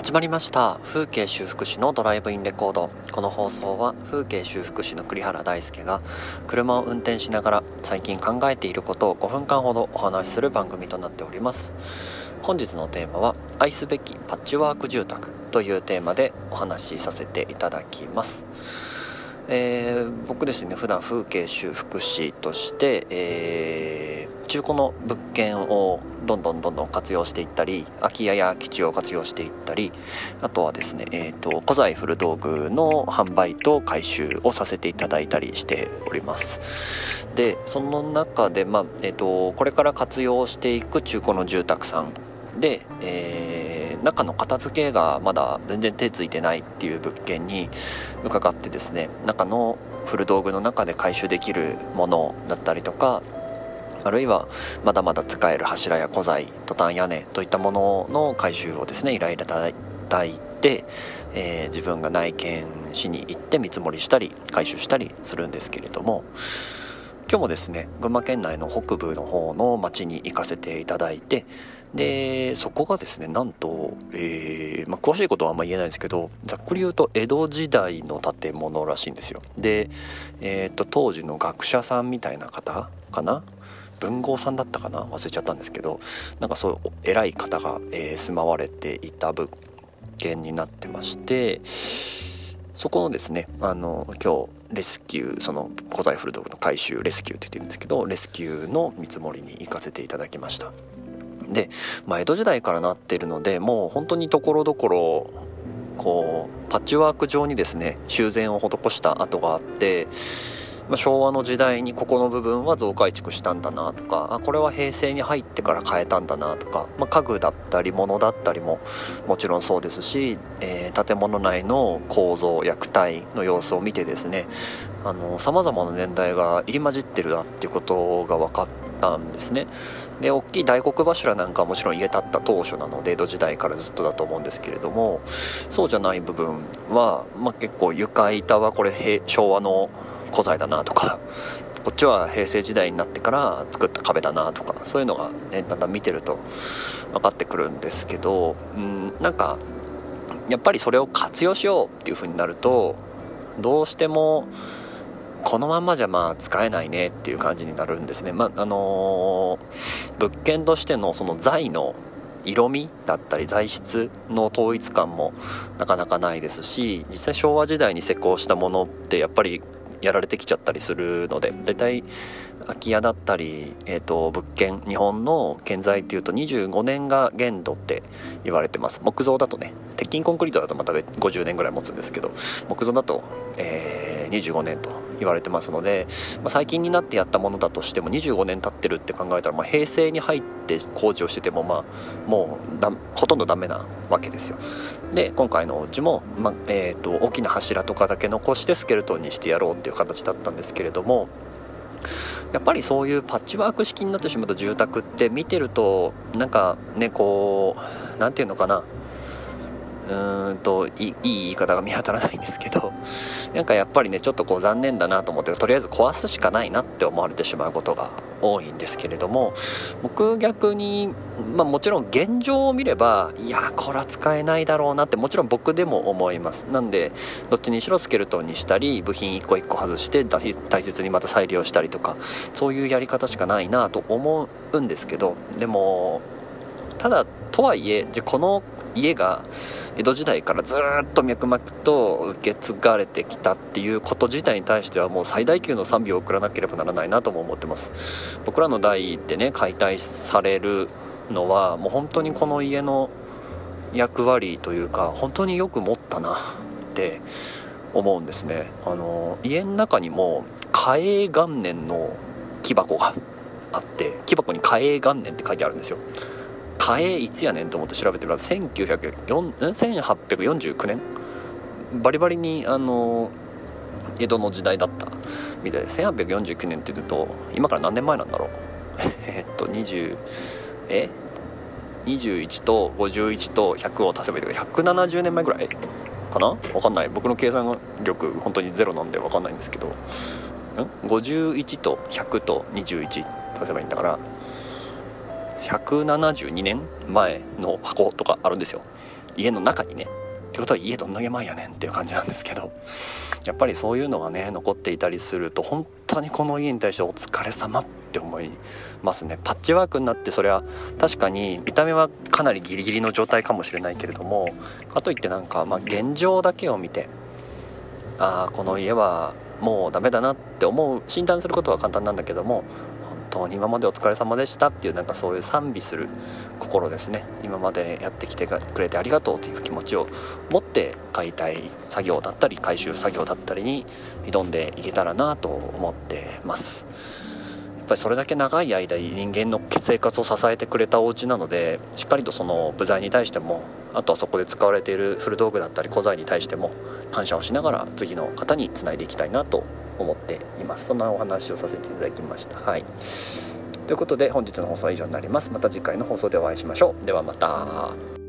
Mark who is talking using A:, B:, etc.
A: 始まりました。風景修復師のドライブインレコード。この放送は風景修復師の栗原大輔が車を運転しながら最近考えていることを5分間ほどお話しする番組となっております。本日のテーマは愛すべきパッチワーク住宅というテーマでお話しさせていただきます。えー、僕ですね普段風景修復師として、えー、中古の物件をどんどんどんどん活用していったり空き家や基地を活用していったりあとはですね、えーと、古材古道具の販売と回収をさせていただいたりしております。でその中で、まあえーと、これから活用していく中古の住宅さんで、えー、中の片付けがまだ全然手ついてないっていう物件に伺ってですね中の古道具の中で回収できるものだったりとかあるいはまだまだ使える柱や古材トタン屋根といったものの回収をですね依頼いただいて、えー、自分が内見しに行って見積もりしたり回収したりするんですけれども今日もですね群馬県内の北部の方の町に行かせていただいてでそこがですねなんと、えー、まあ、詳しいことはあんまり言えないんですけどざっくり言うと江戸時代の建物らしいんですよ。で、えーと当時の学者さんみたいな方かな？文豪さんだったかな？忘れちゃったんですけどなんかそう偉い方が、えー、住まわれていた物件になってましてそこのですねあの今日レスキューその古代古道具の回収レスキューって言ってるんですけどレスキューの見積もりに行かせていただきました。で、まあ、江戸時代からなってるのでもう本当にところどころこうパッチワーク状にですね修繕を施した跡があってまあ、昭和の時代にここの部分は増改築したんだなとかあこれは平成に入ってから変えたんだなとか、まあ、家具だったり物だったりももちろんそうですし、えー、建物内の構造や躯体の様子を見てですねさまざまな年代が入り混じってるなっていうことが分かってたんですね。で大きい大黒柱なんかはもちろん家建った当初なので江戸時代からずっとだと思うんですけれどもそうじゃない部分は、まあ、結構床板はこれ昭和の古材だなとかこっちは平成時代になってから作った壁だなとかそういうのが、ね、だんだん見てると分かってくるんですけどうんなんかやっぱりそれを活用しようっていう風になるとどうしてもこのまんまじゃまあ使えないねっていう感じになるんですね。まあ、のー、物件としてのその材の色味だったり材質の統一感もなかなかないですし実際昭和時代に施工したものってやっぱりやられてきちゃったりするので大体空き家だったり、えーと、物件日本の建材っていうと25年が限度って言われてます。木造だとね鉄筋コンクリートだとまた50年ぐらい持つんですけど木造だと、えー、25年と言われてますので、まあ、最近になってやったものだとしても25年経ってるって考えたら、まあ、平成に入って工事をしててもまあもうほとんどダメなわけですよ。で今回のお家も、まあえーと、大きな柱とかだけ残してスケルトンにしてやろうっていう形だったんですけれどもやっぱりそういうパッチワーク式になってしまった住宅って見てるとなんかねこう何て言うのかな。うーんといいい言い方が見当たらないんですけど。なんかやっぱりねちょっとこう残念だなと思ってとりあえず壊すしかないなって思われてしまうことが多いんですけれども僕逆に、まあ、もちろん現状を見ればいやこれは使えないだろうなってもちろん僕でも思います。なんでどっちにしろスケルトンにしたり部品一個一個外して大切にまた再利用したりとかそういうやり方しかないなと思うんですけどでもただとはいえじゃこの家が江戸時代からずっと脈々と受け継がれてきたっていうこと自体に対してはもう最大級の賛美を送らなければならないなとも思ってます。僕らの代でね解体されるのはもう本当にこの家の役割というか本当によく持ったなって思うんですね。あの家の中にも嘉永元年の木箱があって木箱に嘉永元年って書いてあるんですよ。嘉永いつやねんと思って調べてみたら1849年？バリバリにあの江戸の時代だったみたいで1849年って言うと今から何年前なんだろう？えっと20え？21と51と100を足せばいいとか170年前ぐらいかな？分かんない。僕の計算力本当にゼロなんで分かんないんですけどん？51と100と21足せばいいんだから172年前の箱とかあるんですよ。家の中にね。ってことは家どんだけ前やねんっていう感じなんですけど。やっぱりそういうのがね残っていたりすると本当にこの家に対してお疲れ様って思いますね。パッチワークになってそれは確かに見た目はかなりギリギリの状態かもしれないけれどもかといってなんかまあ現状だけを見てああこの家はもうダメだなって思う診断することは簡単なんだけども当に今までお疲れ様でしたっていうなんかそういう賛美する心ですね。今までやってきてくれてありがとうという気持ちを持って解体作業だったり回収作業だったりに挑んでいけたらなと思ってます。ぱりそれだけ長い間人間の生活を支えてくれたお家なのでしっかりとその部材に対してもあとはそこで使われている古道具だったり古材に対しても感謝をしながら次の方につないでいきたいなと思っています。そんなお話をさせていただきました。はい。ということで本日の放送は以上になります。また次回の放送でお会いしましょう。ではまた。